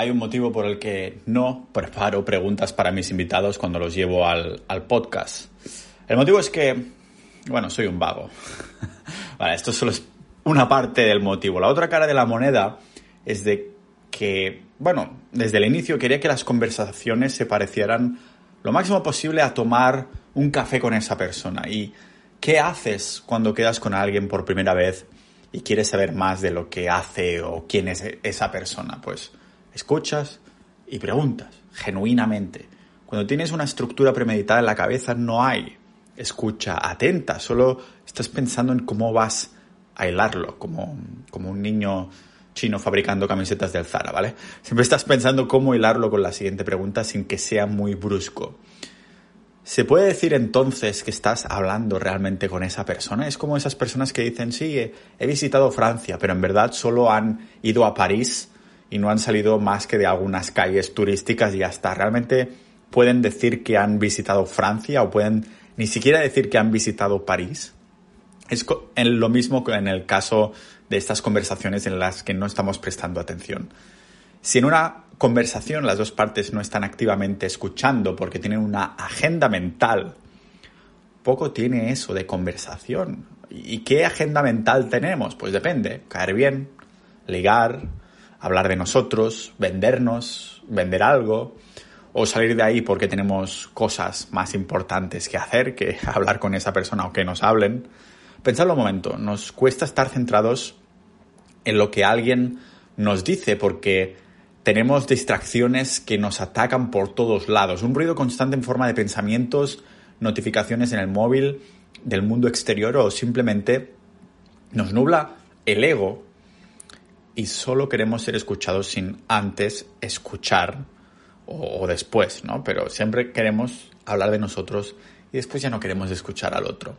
Hay un motivo por el que no preparo preguntas para mis invitados cuando los llevo al, podcast. El motivo es que, bueno, soy un vago. vale, esto solo es una parte del motivo. La otra cara de la moneda es de que, bueno, desde el inicio quería que las conversaciones se parecieran lo máximo posible a tomar un café con esa persona. ¿Y qué haces cuando quedas con alguien por primera vez y quieres saber más de lo que hace o quién es esa persona? Pues escuchas y preguntas, genuinamente. Cuando tienes una estructura premeditada en la cabeza no hay escucha atenta, solo estás pensando en cómo vas a hilarlo, como, como un niño chino fabricando camisetas del Zara, ¿vale? Siempre estás pensando cómo hilarlo con la siguiente pregunta sin que sea muy brusco. ¿Se puede decir entonces que estás hablando realmente con esa persona? Es como esas personas que dicen, sí, he visitado Francia, pero en verdad solo han ido a París y no han salido más que de algunas calles turísticas y hasta realmente pueden decir que han visitado Francia o pueden ni siquiera decir que han visitado París. Es lo mismo que en el caso de estas conversaciones en las que no estamos prestando atención. Si en una conversación las dos partes no están activamente escuchando porque tienen una agenda mental, poco tiene eso de conversación. ¿Y qué agenda mental tenemos? Pues depende, caer bien, ligar, hablar de nosotros, vendernos, vender algo, o salir de ahí porque tenemos cosas más importantes que hacer que hablar con esa persona o que nos hablen. Pensadlo un momento, nos cuesta estar centrados en lo que alguien nos dice porque tenemos distracciones que nos atacan por todos lados, un ruido constante en forma de pensamientos, notificaciones en el móvil del mundo exterior o simplemente nos nubla el ego y solo queremos ser escuchados sin antes escuchar o, después, ¿no? Pero siempre queremos hablar de nosotros y después ya no queremos escuchar al otro.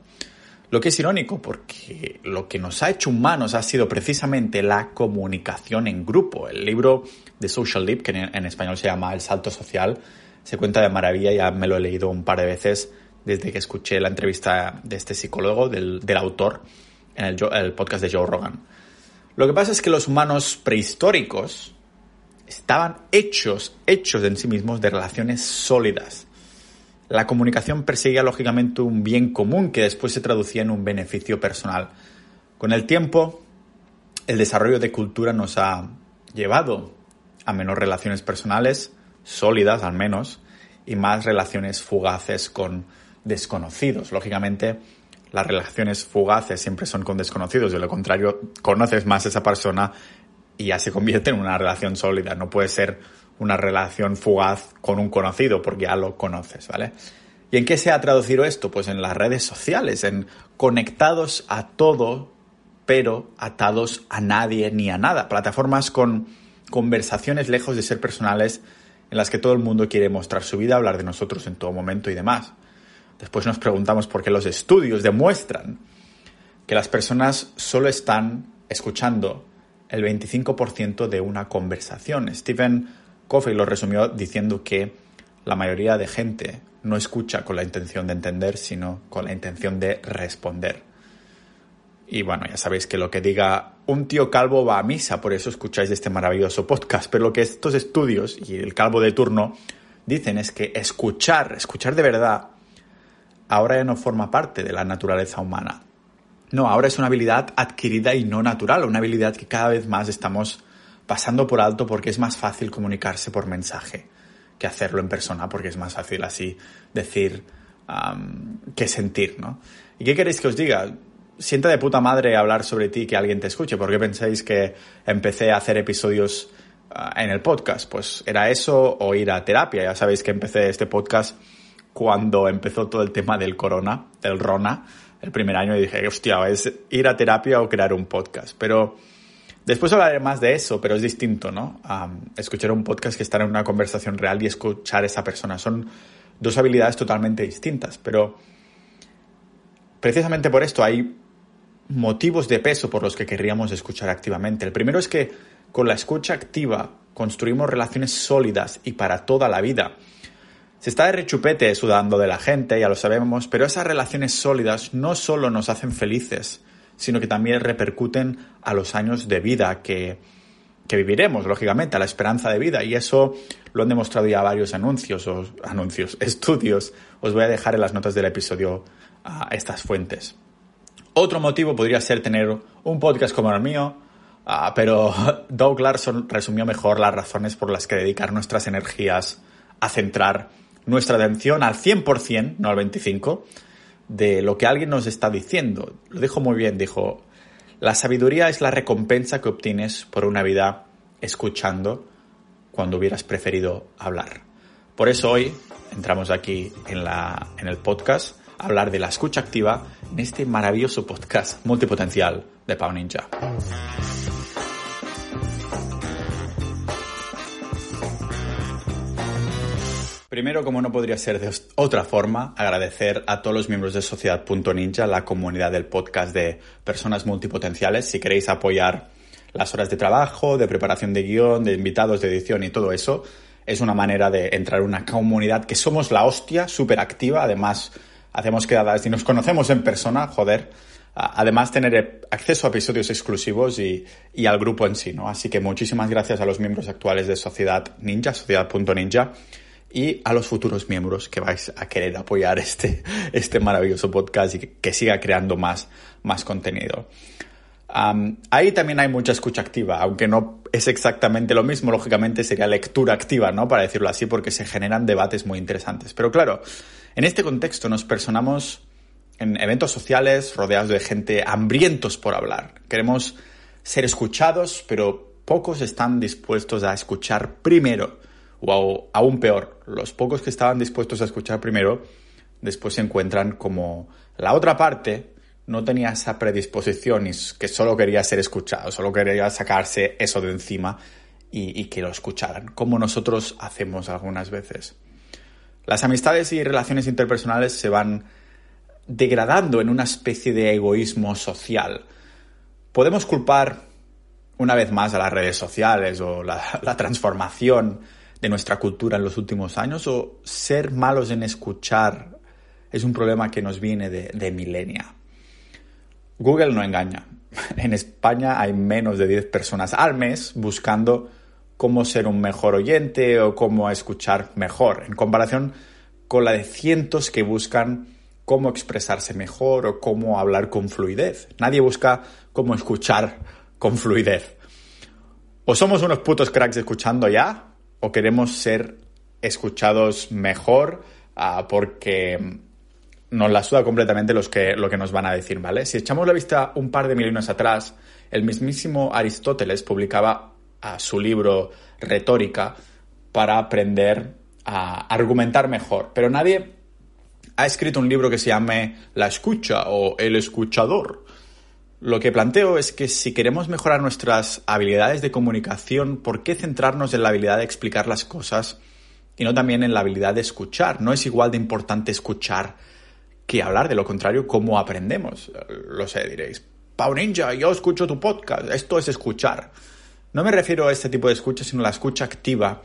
Lo que es irónico porque lo que nos ha hecho humanos ha sido precisamente la comunicación en grupo. El libro de Social Leap, que en, español se llama El Salto Social, se cuenta de maravilla, ya me lo he leído un par de veces desde que escuché la entrevista de este psicólogo, del, autor, en el podcast de Joe Rogan. Lo que pasa es que los humanos prehistóricos estaban hechos, hechos en sí mismos de relaciones sólidas. La comunicación perseguía lógicamente un bien común que después se traducía en un beneficio personal. Con el tiempo, el desarrollo de cultura nos ha llevado a menos relaciones personales, sólidas al menos, y más relaciones fugaces con desconocidos. Lógicamente, las relaciones fugaces siempre son con desconocidos, de lo contrario, conoces más a esa persona y ya se convierte en una relación sólida. No puede ser una relación fugaz con un conocido porque ya lo conoces, ¿vale? ¿Y en qué se ha traducido esto? Pues en las redes sociales, en conectados a todo, pero atados a nadie ni a nada. Plataformas con conversaciones lejos de ser personales en las que todo el mundo quiere mostrar su vida, hablar de nosotros en todo momento y demás. Después nos preguntamos por qué los estudios demuestran que las personas solo están escuchando el 25% de una conversación. Stephen Covey lo resumió diciendo que la mayoría de gente no escucha con la intención de entender, sino con la intención de responder. Y bueno, ya sabéis que lo que diga un tío calvo va a misa, por eso escucháis este maravilloso podcast. Pero lo que estos estudios y el calvo de turno dicen es que escuchar, escuchar de verdad, ahora ya no forma parte de la naturaleza humana. No, ahora es una habilidad adquirida y no natural, una habilidad que cada vez más estamos pasando por alto porque es más fácil comunicarse por mensaje que hacerlo en persona, porque es más fácil así decir que sentir, ¿no? ¿Y qué queréis que os diga? Sienta de puta madre hablar sobre ti que alguien te escuche. ¿Por qué pensáis que empecé a hacer episodios ah, en el podcast? Pues era eso o ir a terapia. Ya sabéis que empecé este podcast cuando empezó todo el tema del corona, del Rona, el primer año, y dije, hostia, es ir a terapia o crear un podcast. Pero después hablaré más de eso, pero es distinto, ¿no? escuchar un podcast que estar en una conversación real y escuchar a esa persona. Son dos habilidades totalmente distintas, pero precisamente por esto hay motivos de peso por los que querríamos escuchar activamente. El primero es que con la escucha activa construimos relaciones sólidas y para toda la vida. Se está de rechupete sudando de la gente, ya lo sabemos, pero esas relaciones sólidas no solo nos hacen felices, sino que también repercuten a los años de vida que, que viviremos, lógicamente, a la esperanza de vida. Y eso lo han demostrado ya varios anuncios, o anuncios, estudios. Os voy a dejar en las notas del episodio a estas fuentes. Otro motivo podría ser tener un podcast como el mío, ah, pero Doug Larson resumió mejor las razones por las que dedicar nuestras energías a centrar nuestra atención al 100%, no al 25%, de lo que alguien nos está diciendo. Lo dijo muy bien, dijo, la sabiduría es la recompensa que obtienes por una vida escuchando cuando hubieras preferido hablar. Por eso hoy entramos aquí en, la, en el podcast a hablar de la escucha activa en este maravilloso podcast multipotencial de Pau Ninja. Primero, como no podría ser de otra forma, agradecer a todos los miembros de Sociedad.ninja, la comunidad del podcast de personas multipotenciales. Si queréis apoyar las horas de trabajo, de preparación de guion, de invitados, de edición y todo eso, es una manera de entrar en una comunidad que somos la hostia, súper activa. Además, hacemos quedadas y nos conocemos en persona, joder. Además, tener acceso a episodios exclusivos y, al grupo en sí. Así que muchísimas gracias a los miembros actuales de Sociedad Ninja, Sociedad.ninja y a los futuros miembros que vais a querer apoyar este, este maravilloso podcast y que, siga creando más, más contenido. ahí también hay mucha escucha activa, aunque no es exactamente lo mismo, lógicamente sería lectura activa, ¿no? Para decirlo así, porque se generan debates muy interesantes. Pero claro, en este contexto nos personamos en eventos sociales rodeados de gente hambrientos por hablar. Queremos ser escuchados, pero pocos están dispuestos a escuchar primero o aún peor, los pocos que estaban dispuestos a escuchar primero, después se encuentran como la otra parte no tenía esa predisposición y que solo quería ser escuchado, solo quería sacarse eso de encima y, que lo escucharan, como nosotros hacemos algunas veces. Las amistades y relaciones interpersonales se van degradando en una especie de egoísmo social. Podemos culpar una vez más a las redes sociales o la transformación de nuestra cultura en los últimos años o ser malos en escuchar es un problema que nos viene de, de milenia. Google no engaña. En España hay menos de 10 personas al mes buscando cómo ser un mejor oyente o cómo escuchar mejor, en comparación con la de cientos que buscan cómo expresarse mejor o cómo hablar con fluidez. Nadie busca cómo escuchar con fluidez. O somos unos putos cracks escuchando ya, o queremos ser escuchados mejor uh, porque nos la suda completamente los que, lo que nos van a decir, ¿vale? Si echamos la vista un par de milenios atrás, el mismísimo Aristóteles publicaba uh, su libro Retórica para aprender a argumentar mejor, pero nadie ha escrito un libro que se llame La escucha o El escuchador. Lo que planteo es que si queremos mejorar nuestras habilidades de comunicación, ¿por qué centrarnos en la habilidad de explicar las cosas y no también en la habilidad de escuchar? No es igual de importante escuchar que hablar, de lo contrario, ¿cómo aprendemos? Lo sé, diréis. Pau Ninja, yo escucho tu podcast, esto es escuchar. No me refiero a este tipo de escucha, sino a la escucha activa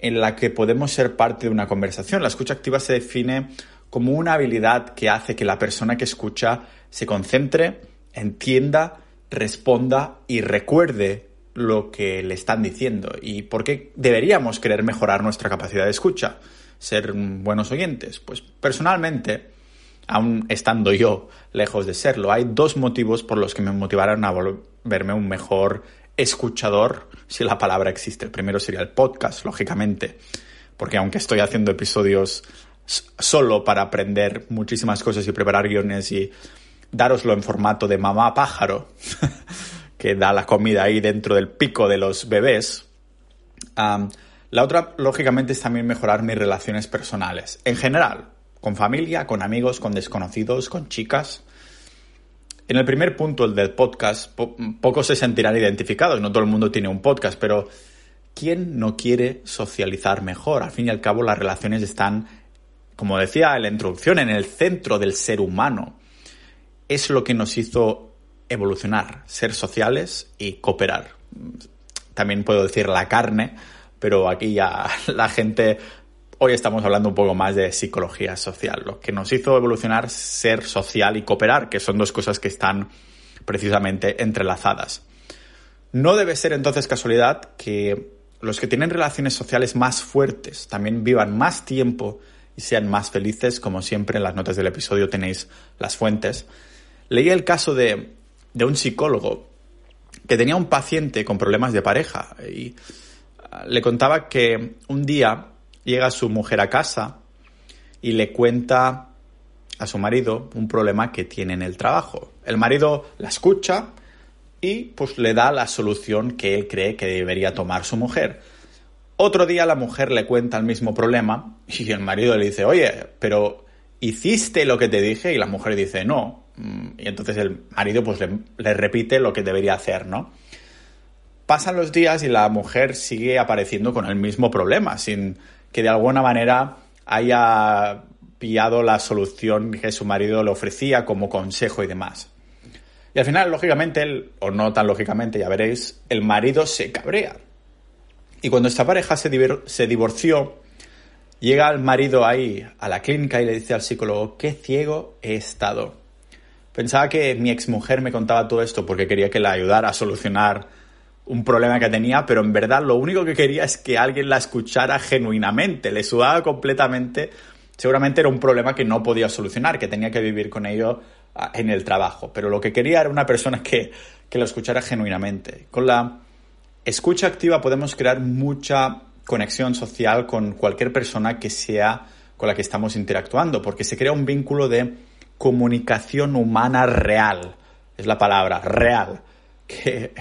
en la que podemos ser parte de una conversación. La escucha activa se define como una habilidad que hace que la persona que escucha se concentre, entienda, responda y recuerde lo que le están diciendo y por qué deberíamos querer mejorar nuestra capacidad de escucha, ser buenos oyentes. Pues personalmente, aún estando yo lejos de serlo, hay dos motivos por los que me motivaron a volverme un mejor escuchador, si la palabra existe. El primero sería el podcast, lógicamente, porque aunque estoy haciendo episodios solo para aprender muchísimas cosas y preparar guiones y daroslo en formato de mamá pájaro, que da la comida ahí dentro del pico de los bebés. la otra, lógicamente, es también mejorar mis relaciones personales. En general, con familia, con amigos, con desconocidos, con chicas. En el primer punto, el del podcast, pocos se sentirán identificados. No todo el mundo tiene un podcast, pero ¿quién no quiere socializar mejor? Al fin y al cabo, las relaciones están, como decía en la introducción, en el centro del ser humano es lo que nos hizo evolucionar, ser sociales y cooperar. También puedo decir la carne, pero aquí ya la gente, hoy estamos hablando un poco más de psicología social, lo que nos hizo evolucionar, ser social y cooperar, que son dos cosas que están precisamente entrelazadas. No debe ser entonces casualidad que los que tienen relaciones sociales más fuertes también vivan más tiempo y sean más felices, como siempre en las notas del episodio tenéis las fuentes. Leí el caso de, de un psicólogo que tenía un paciente con problemas de pareja y ah, le contaba que un día llega su mujer a casa y le cuenta a su marido un problema que tiene en el trabajo. El marido la escucha y pues le da la solución que él cree que debería tomar su mujer. Otro día la mujer le cuenta el mismo problema y el marido le dice, oye, pero ¿hiciste lo que te dije? Y la mujer dice, no. Y entonces el marido pues le, repite lo que debería hacer, ¿no? Pasan los días y la mujer sigue apareciendo con el mismo problema, sin que de alguna manera haya pillado la solución que su marido le ofrecía como consejo y demás. Y al final, lógicamente, o no tan lógicamente, ya veréis, el marido se cabrea. Y cuando esta pareja se, se divorció, llega el marido ahí a la clínica y le dice al psicólogo, qué ciego he estado. Pensaba que mi exmujer me contaba todo esto porque quería que la ayudara a solucionar un problema que tenía, pero en verdad lo único que quería es que alguien la escuchara genuinamente, le sudaba completamente. Seguramente era un problema que no podía solucionar, que tenía que vivir con ello ah, en el trabajo, pero lo que quería era una persona que, que lo escuchara genuinamente. Con la escucha activa podemos crear mucha conexión social con cualquier persona que sea con la que estamos interactuando, porque se crea un vínculo de comunicación humana real. Es la palabra, real, que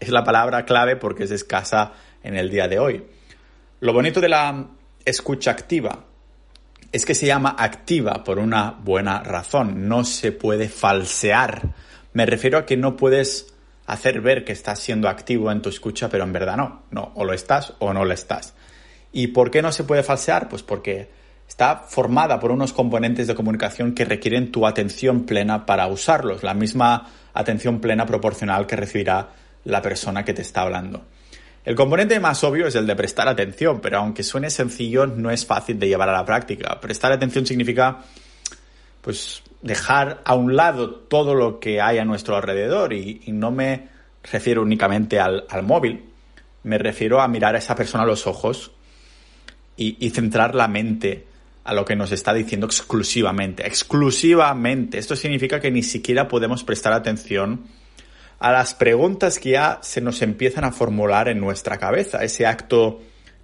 es la palabra clave porque es escasa en el día de hoy. Lo bonito de la escucha activa es que se llama activa por una buena razón. No se puede falsear. Me refiero a que no puedes hacer ver que estás siendo activo en tu escucha, pero en verdad no. No, o lo estás o no lo estás. ¿Y por qué no se puede falsear? Pues porque está formada por unos componentes de comunicación que requieren tu atención plena para usarlos, la misma atención plena proporcional que recibirá la persona que te está hablando. El componente más obvio es el de prestar atención, pero aunque suene sencillo, no es fácil de llevar a la práctica. Prestar atención significa, pues, dejar a un lado todo lo que hay a nuestro alrededor y, no me refiero únicamente al, móvil, me refiero a mirar a esa persona a los ojos y, y centrar la mente a lo que nos está diciendo exclusivamente. Exclusivamente. Esto significa que ni siquiera podemos prestar atención a las preguntas que ya se nos empiezan a formular en nuestra cabeza, ese acto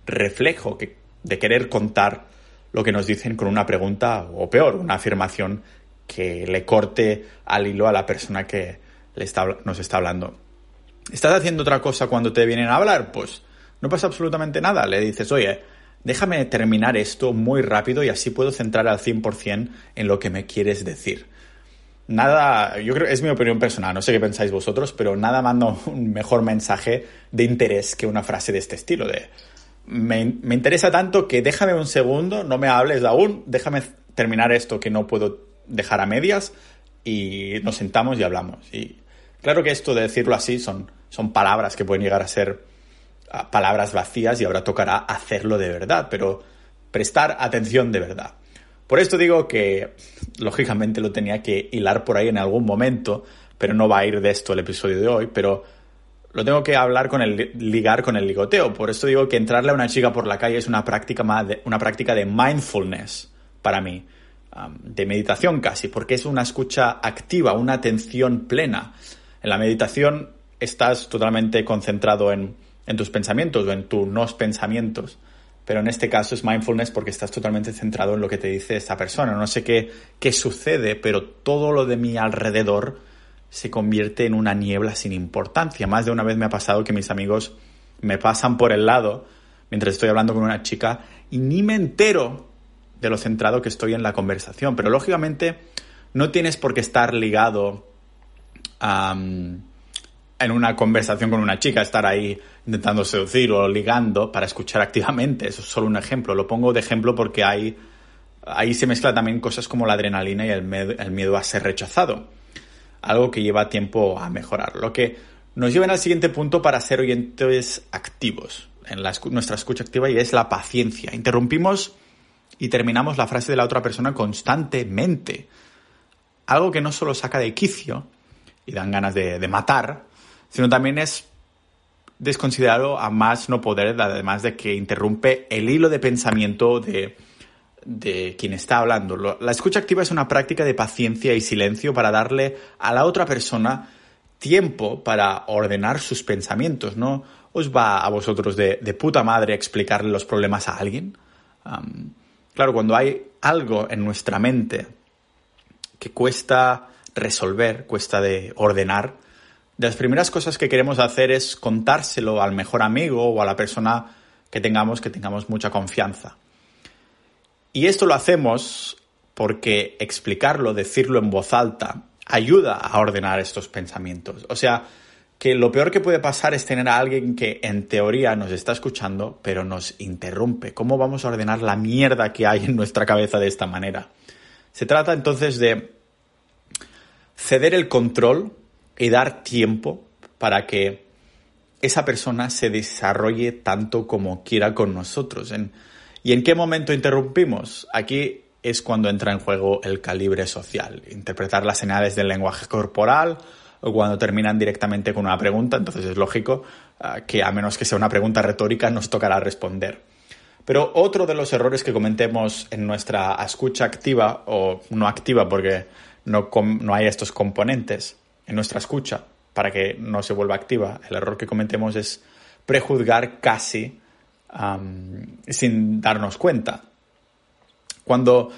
reflejo de querer contar lo que nos dicen con una pregunta o peor, una afirmación que le corte al hilo a la persona que le está, nos está hablando. ¿Estás haciendo otra cosa cuando te vienen a hablar? Pues no pasa absolutamente nada. Le dices, oye, déjame terminar esto muy rápido y así puedo centrar al 100% en lo que me quieres decir nada, yo creo, es mi opinión personal, no sé qué pensáis vosotros, pero nada manda un mejor mensaje de interés que una frase de este estilo, de me, interesa tanto que déjame un segundo, no me hables aún, déjame terminar esto que no puedo dejar a medias y nos sentamos y hablamos. Y claro que esto de decirlo así son, son palabras que pueden llegar a ser palabras vacías y ahora tocará hacerlo de verdad, pero prestar atención de verdad. Por esto digo que, lógicamente, lo tenía que hilar por ahí en algún momento, pero no va a ir de esto el episodio de hoy, pero lo tengo que hablar con el ligar con el ligoteo. Por esto digo que entrarle a una chica por la calle es una práctica, más de, una práctica de mindfulness para mí, de meditación casi, porque es una escucha activa, una atención plena. En la meditación estás totalmente concentrado en, en tus pensamientos o en tus no pensamientos pero en este caso es mindfulness porque estás totalmente centrado en lo que te dice esta persona. No sé qué, qué sucede, pero todo lo de mi alrededor se convierte en una niebla sin importancia. Más de una vez me ha pasado que mis amigos me pasan por el lado mientras estoy hablando con una chica y ni me entero de lo centrado que estoy en la conversación. Pero lógicamente no tienes por qué estar ligado a en una conversación con una chica, estar ahí intentando seducir o ligando para escuchar activamente. Eso es solo un ejemplo. Lo pongo de ejemplo porque hay, ahí se mezcla también cosas como la adrenalina y el, el miedo a ser rechazado. Algo que lleva tiempo a mejorar. Lo que nos lleva al siguiente punto para ser oyentes activos en nuestra escucha activa y es la paciencia. Interrumpimos y terminamos la frase de la otra persona constantemente. Algo que no solo saca de quicio y dan ganas de matar, sino también es desconsiderado a más no poder, además de que interrumpe el hilo de pensamiento de, de quien está hablando. La escucha activa es una práctica de paciencia y silencio para darle a la otra persona tiempo para ordenar sus pensamientos. ¿No os va a vosotros de, puta madre explicarle los problemas a alguien? claro, cuando hay algo en nuestra mente que cuesta resolver, cuesta de ordenar, de las primeras cosas que queremos hacer es contárselo al mejor amigo o a la persona que tengamos, que tengamos mucha confianza. Y esto lo hacemos porque explicarlo, decirlo en voz alta, ayuda a ordenar estos pensamientos. O sea, que lo peor que puede pasar es tener a alguien que en teoría nos está escuchando, pero nos interrumpe. ¿Cómo vamos a ordenar la mierda que hay en nuestra cabeza de esta manera? Se trata entonces de ceder el control y dar tiempo para que esa persona se desarrolle tanto como quiera con nosotros. ¿Y en qué momento interrumpimos? Aquí es cuando entra en juego el calibre social, interpretar las señales del lenguaje corporal o cuando terminan directamente con una pregunta, entonces es lógico ah, que a menos que sea una pregunta retórica nos tocará responder. Pero otro de los errores que cometemos en nuestra escucha activa o no activa porque no, no hay estos componentes en nuestra escucha para que no se vuelva activa, el error que cometemos es prejuzgar casi sin darnos cuenta. Cuando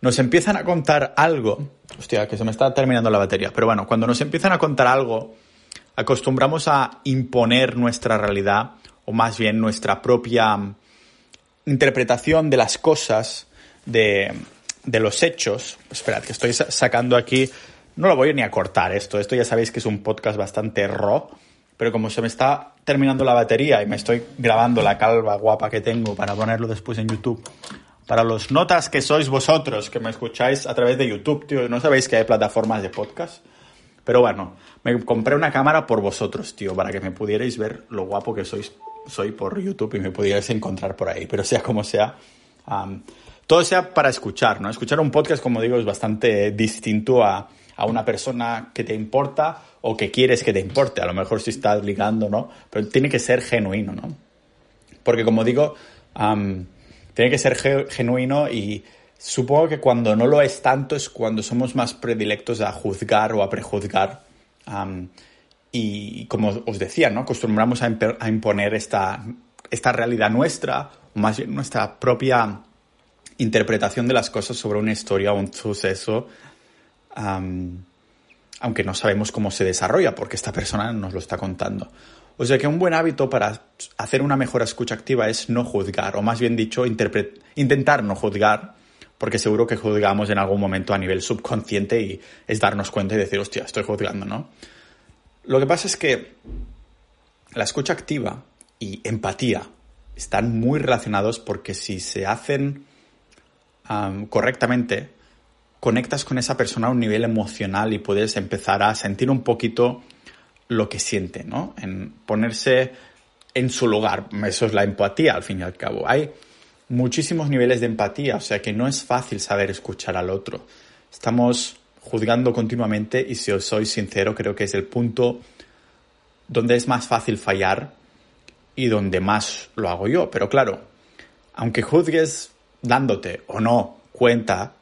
nos empiezan a contar algo, hostia, que se me está terminando la batería, pero bueno, cuando nos empiezan a contar algo, acostumbramos a imponer nuestra realidad o más bien nuestra propia interpretación de las cosas, de, de los hechos. Esperad, que estoy sacando aquí no lo voy ni a cortar esto. Esto ya sabéis que es un podcast bastante raw. Pero como se me está terminando la batería y me estoy grabando la calva guapa que tengo para ponerlo después en YouTube. Para los notas que sois vosotros, que me escucháis a través de YouTube, tío. No sabéis que hay plataformas de podcast. Pero bueno, me compré una cámara por vosotros, tío, para que me pudierais ver lo guapo que soy por YouTube y me pudierais encontrar por ahí. Pero sea como sea, todo sea para escuchar, ¿no? Escuchar un podcast, como digo, es bastante distinto a, a una persona que te importa o que quieres que te importe. A lo mejor si estás ligando, ¿no? Pero tiene que ser genuino, ¿no? Porque como digo, tiene que ser genuino y supongo que cuando no lo es tanto es cuando somos más predilectos a juzgar o a prejuzgar. y como os decía, ¿no? Acostumbramos a, imponer esta, esta realidad nuestra, más bien nuestra propia interpretación de las cosas sobre una historia o un suceso aunque no sabemos cómo se desarrolla porque esta persona nos lo está contando. O sea que un buen hábito para hacer una mejor escucha activa es no juzgar, o más bien dicho, intentar no juzgar, porque seguro que juzgamos en algún momento a nivel subconsciente y es darnos cuenta y decir, hostia, estoy juzgando, ¿no? Lo que pasa es que la escucha activa y empatía están muy relacionados porque si se hacen correctamente, conectas con esa persona a un nivel emocional y puedes empezar a sentir un poquito lo que siente, ¿no? En ponerse en su lugar. Eso es la empatía, al fin y al cabo. Hay muchísimos niveles de empatía, o sea que no es fácil saber escuchar al otro. Estamos juzgando continuamente y si os soy sincero, creo que es el punto donde es más fácil fallar y donde más lo hago yo. Pero claro, aunque juzgues dándote o no cuenta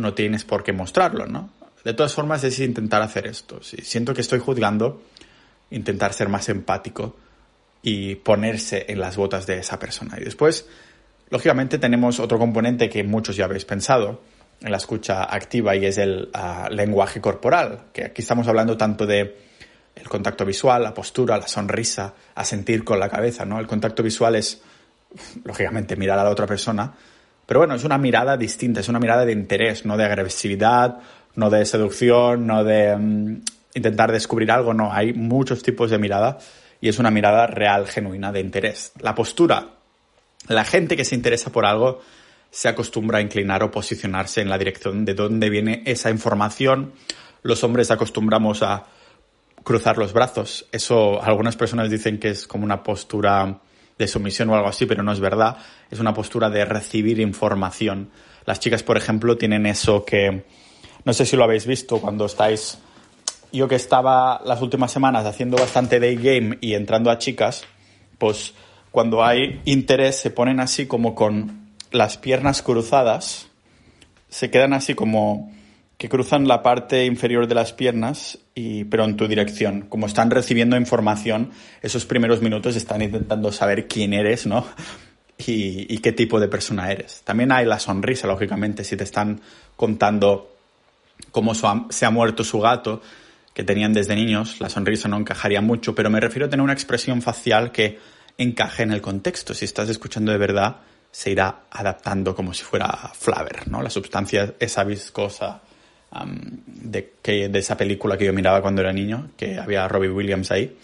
no tienes por qué mostrarlo, ¿no? De todas formas, es intentar hacer esto. Si siento que estoy juzgando, intentar ser más empático y ponerse en las botas de esa persona. Y después, lógicamente, tenemos otro componente que muchos ya habéis pensado en la escucha activa y es el ah, lenguaje corporal, que aquí estamos hablando tanto de el contacto visual, la postura, la sonrisa, a sentir con la cabeza, ¿no? El contacto visual es, lógicamente, mirar a la otra persona, pero bueno, es una mirada distinta, es una mirada de interés, no de agresividad, no de seducción, no de mm, intentar descubrir algo, no, hay muchos tipos de mirada y es una mirada real, genuina, de interés. La postura, la gente que se interesa por algo se acostumbra a inclinar o posicionarse en la dirección de dónde viene esa información. Los hombres acostumbramos a cruzar los brazos. Eso algunas personas dicen que es como una postura de sumisión o algo así, pero no es verdad. Es una postura de recibir información. Las chicas, por ejemplo, tienen eso que, no sé si lo habéis visto cuando estáis yo que estaba las últimas semanas haciendo bastante day game y entrando a chicas, pues cuando hay interés se ponen así como con las piernas cruzadas, se quedan así como que cruzan la parte inferior de las piernas, y, pero en tu dirección. Como están recibiendo información, esos primeros minutos están intentando saber quién eres, ¿no? Y, qué tipo de persona eres. También hay la sonrisa, lógicamente, si te están contando cómo se ha muerto su gato, que tenían desde niños, la sonrisa no encajaría mucho, pero me refiero a tener una expresión facial que encaje en el contexto. Si estás escuchando de verdad, se irá adaptando como si fuera Flaver, ¿no? La sustancia, esa viscosa de, que, de esa película que yo miraba cuando era niño, que había Robbie Williams ahí.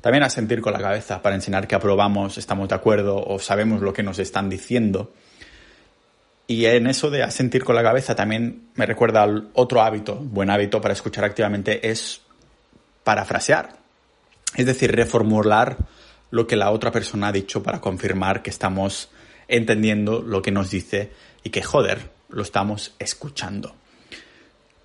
También a sentir con la cabeza para enseñar que aprobamos, estamos de acuerdo o sabemos lo que nos están diciendo. Y en eso de asentir con la cabeza también me recuerda al otro hábito, buen hábito para escuchar activamente, es parafrasear. Es decir, reformular lo que la otra persona ha dicho para confirmar que estamos entendiendo lo que nos dice y que, joder, lo estamos escuchando.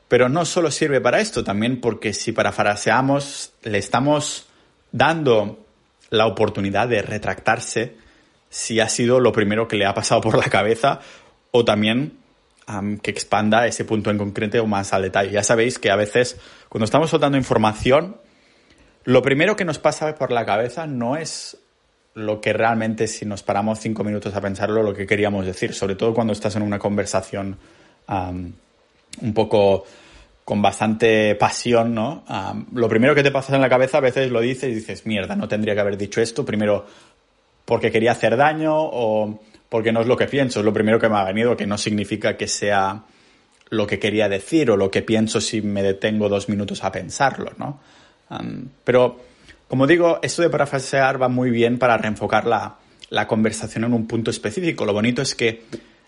Pero no solo sirve para esto, también porque si parafraseamos, le estamos dando la oportunidad de retractarse si ha sido lo primero que le ha pasado por la cabeza o también que expanda ese punto en concreto o más al detalle. Ya sabéis que a veces cuando estamos soltando información, lo primero que nos pasa por la cabeza no es lo que realmente, si nos paramos cinco minutos a pensarlo, lo que queríamos decir, sobre todo cuando estás en una conversación un poco con bastante pasión, ¿no? lo primero que te pasa en la cabeza a veces lo dices y dices, mierda, no tendría que haber dicho esto, primero porque quería hacer daño o porque no es lo que pienso, es lo primero que me ha venido, que no significa que sea lo que quería decir o lo que pienso si me detengo dos minutos a pensarlo, ¿no? pero como digo, esto de parafrasear va muy bien para reenfocar la, conversación en un punto específico. Lo bonito es que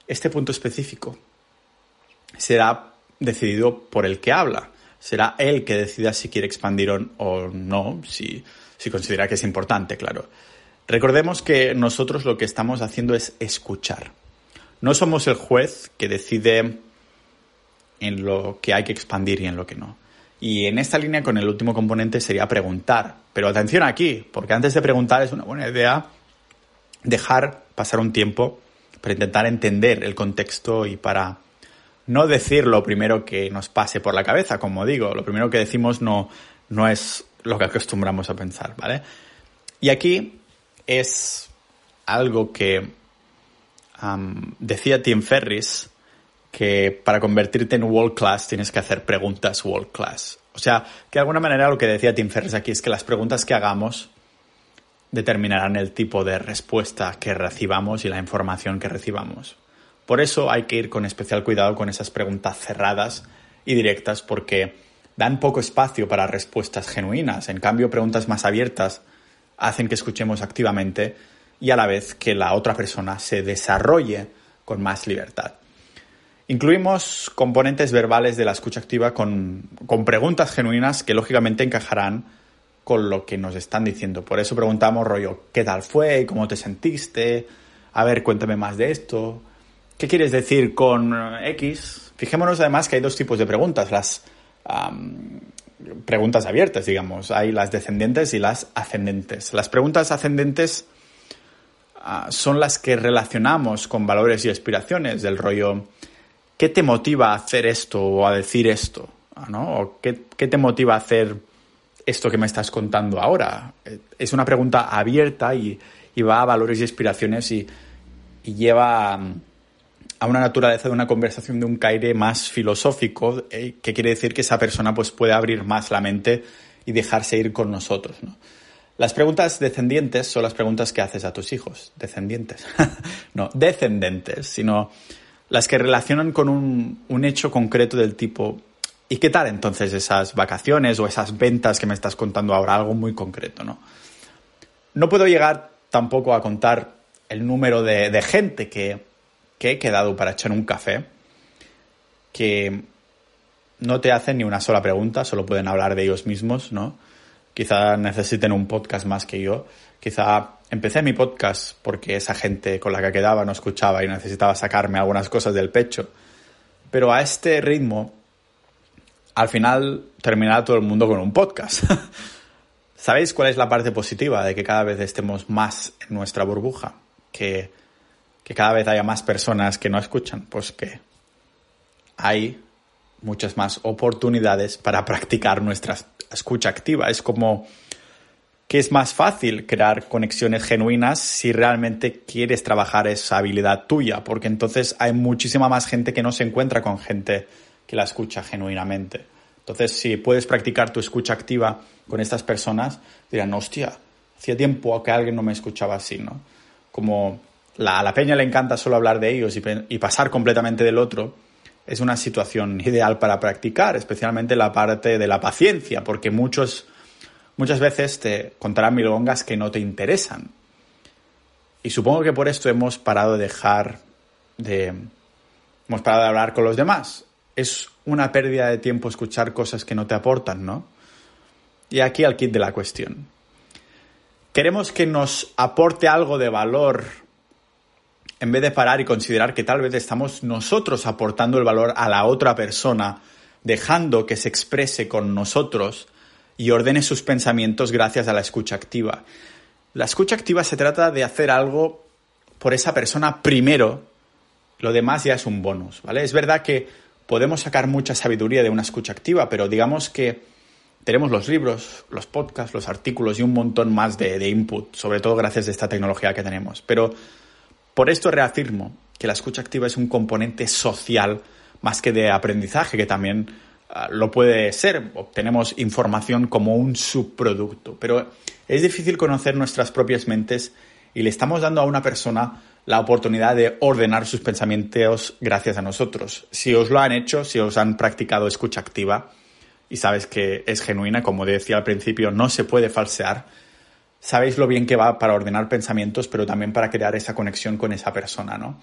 este punto específico será decidido por el que habla. Será él que decida si quiere expandir o no, si, si considera que es importante, claro. Recordemos que nosotros lo que estamos haciendo es escuchar. No somos el juez que decide en lo que hay que expandir y en lo que no. Y en esta línea con el último componente sería preguntar. Pero atención aquí, porque antes de preguntar es una buena idea dejar pasar un tiempo para intentar entender el contexto y para no decir lo primero que nos pase por la cabeza, como digo, lo primero que decimos no, no es lo que acostumbramos a pensar, ¿vale? Y aquí es algo que decía Tim Ferris, que para convertirte en world class tienes que hacer preguntas world class. O sea, que de alguna manera lo que decía Tim Ferriss aquí es que las preguntas que hagamos determinarán el tipo de respuesta que recibamos y la información que recibamos. Por eso hay que ir con especial cuidado con esas preguntas cerradas y directas porque dan poco espacio para respuestas genuinas. En cambio, preguntas más abiertas hacen que escuchemos activamente y a la vez que la otra persona se desarrolle con más libertad. Incluimos componentes verbales de la escucha activa con, preguntas genuinas que lógicamente encajarán con lo que nos están diciendo. Por eso preguntamos, rollo, ¿qué tal fue? ¿Cómo te sentiste? A ver, cuéntame más de esto. ¿Qué quieres decir con X? Fijémonos además que hay dos tipos de preguntas. Las preguntas abiertas, digamos. Hay las descendientes y las ascendentes. Las preguntas ascendentes ah, son las que relacionamos con valores y aspiraciones del rollo ¿qué te motiva a hacer esto o a decir esto? Ah, qué, te motiva a hacer esto que me estás contando ahora? Eh, es una pregunta abierta y, va a valores y aspiraciones y, lleva a una naturaleza de una conversación de un caire más filosófico, eh, que quiere decir que esa persona pues, puede abrir más la mente y dejarse ir con nosotros. Las preguntas descendientes son las preguntas que haces a tus hijos. Descendientes. no, descendentes, sino las que relacionan con un, hecho concreto del tipo, ¿y qué tal entonces esas vacaciones o esas ventas que me estás contando ahora? Algo muy concreto, ¿no? No puedo llegar tampoco a contar el número de, gente que, que he quedado para echar un café, que no te hacen ni una sola pregunta, solo pueden hablar de ellos mismos, ¿no? Quizá necesiten un podcast más que yo. Quizá empecé mi podcast porque esa gente con la que quedaba no escuchaba y necesitaba sacarme algunas cosas del pecho. Pero a este ritmo al final terminará todo el mundo con un podcast. ¿Sabéis cuál es la parte positiva de que cada vez estemos más en nuestra burbuja? Que, que cada vez haya más personas que no escuchan. Pues que hay muchas más oportunidades para practicar nuestra escucha activa. Es como que es más fácil crear conexiones genuinas si realmente quieres trabajar esa habilidad tuya, porque entonces hay muchísima más gente que no se encuentra con gente que la escucha genuinamente. Entonces, si puedes practicar tu escucha activa con estas personas, dirán, hostia, hacía tiempo que alguien no me escuchaba así, ¿no? Como la, a la peña le encanta solo hablar de ellos y, pasar completamente del otro, es una situación ideal para practicar, especialmente la parte de la paciencia, porque muchos muchas veces te contarán milongas que no te interesan. Y supongo que por esto hemos parado de dejar de... hemos parado de hablar con los demás. Es una pérdida de tiempo escuchar cosas que no te aportan, ¿no? Y aquí al kit de la cuestión. Queremos que nos aporte algo de valor en vez de parar y considerar que tal vez estamos nosotros aportando el valor a la otra persona, dejando que se exprese con nosotros y ordene sus pensamientos gracias a la escucha activa. La escucha activa se trata de hacer algo por esa persona primero, lo demás ya es un bonus, ¿vale? Es verdad que podemos sacar mucha sabiduría de una escucha activa, pero digamos que tenemos los libros, los podcasts, los artículos y un montón más de, de input, sobre todo gracias a esta tecnología que tenemos. Pero por esto reafirmo que la escucha activa es un componente social más que de aprendizaje, que también Ah, lo puede ser, obtenemos información como un subproducto, pero es difícil conocer nuestras propias mentes y le estamos dando a una persona la oportunidad de ordenar sus pensamientos gracias a nosotros. Si os lo han hecho, si os han practicado escucha activa y sabes que es genuina, como decía al principio, no se puede falsear, sabéis lo bien que va para ordenar pensamientos, pero también para crear esa conexión con esa persona, ¿no?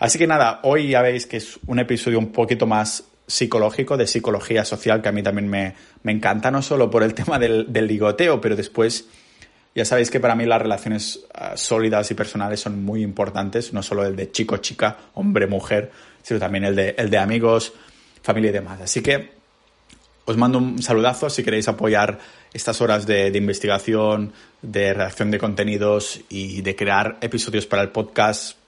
Así que nada, hoy ya veis que es un episodio un poquito más psicológico, de psicología social, que a mí también me, encanta, no solo por el tema del, ligoteo, pero después ya sabéis que para mí las relaciones ah, sólidas y personales son muy importantes, no solo el de chico-chica, hombre-mujer, sino también el de, el de amigos, familia y demás. Así que os mando un saludazo si queréis apoyar estas horas de, de, investigación, de redacción de contenidos y de crear episodios para el podcast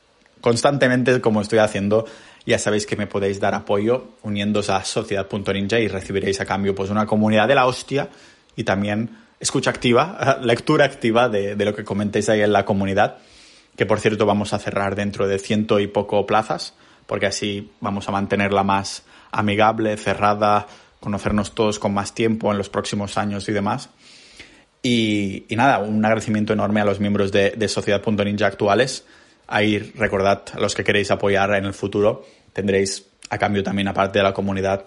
constantemente como estoy haciendo. Ya sabéis que me podéis dar apoyo uniéndose a sociedad.ninja y recibiréis a cambio pues una comunidad de la hostia y también escucha activa, lectura activa de, lo que comentéis ahí en la comunidad, que por cierto vamos a cerrar dentro de ciento y poco plazas, porque así vamos a mantenerla más amigable, cerrada, conocernos todos con más tiempo en los próximos años y demás. Y, nada, un agradecimiento enorme a los miembros de, de Sociedad.ninja actuales Ahí recordad a los que queréis apoyar en el futuro, tendréis a cambio también, aparte de la comunidad,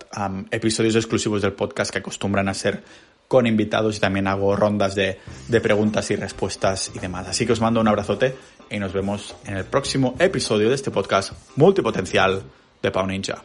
episodios exclusivos del podcast que acostumbran a ser con invitados y también hago rondas de, de preguntas y respuestas y demás. Así que os mando un abrazote y nos vemos en el próximo episodio de este podcast multipotencial de Pau Ninja.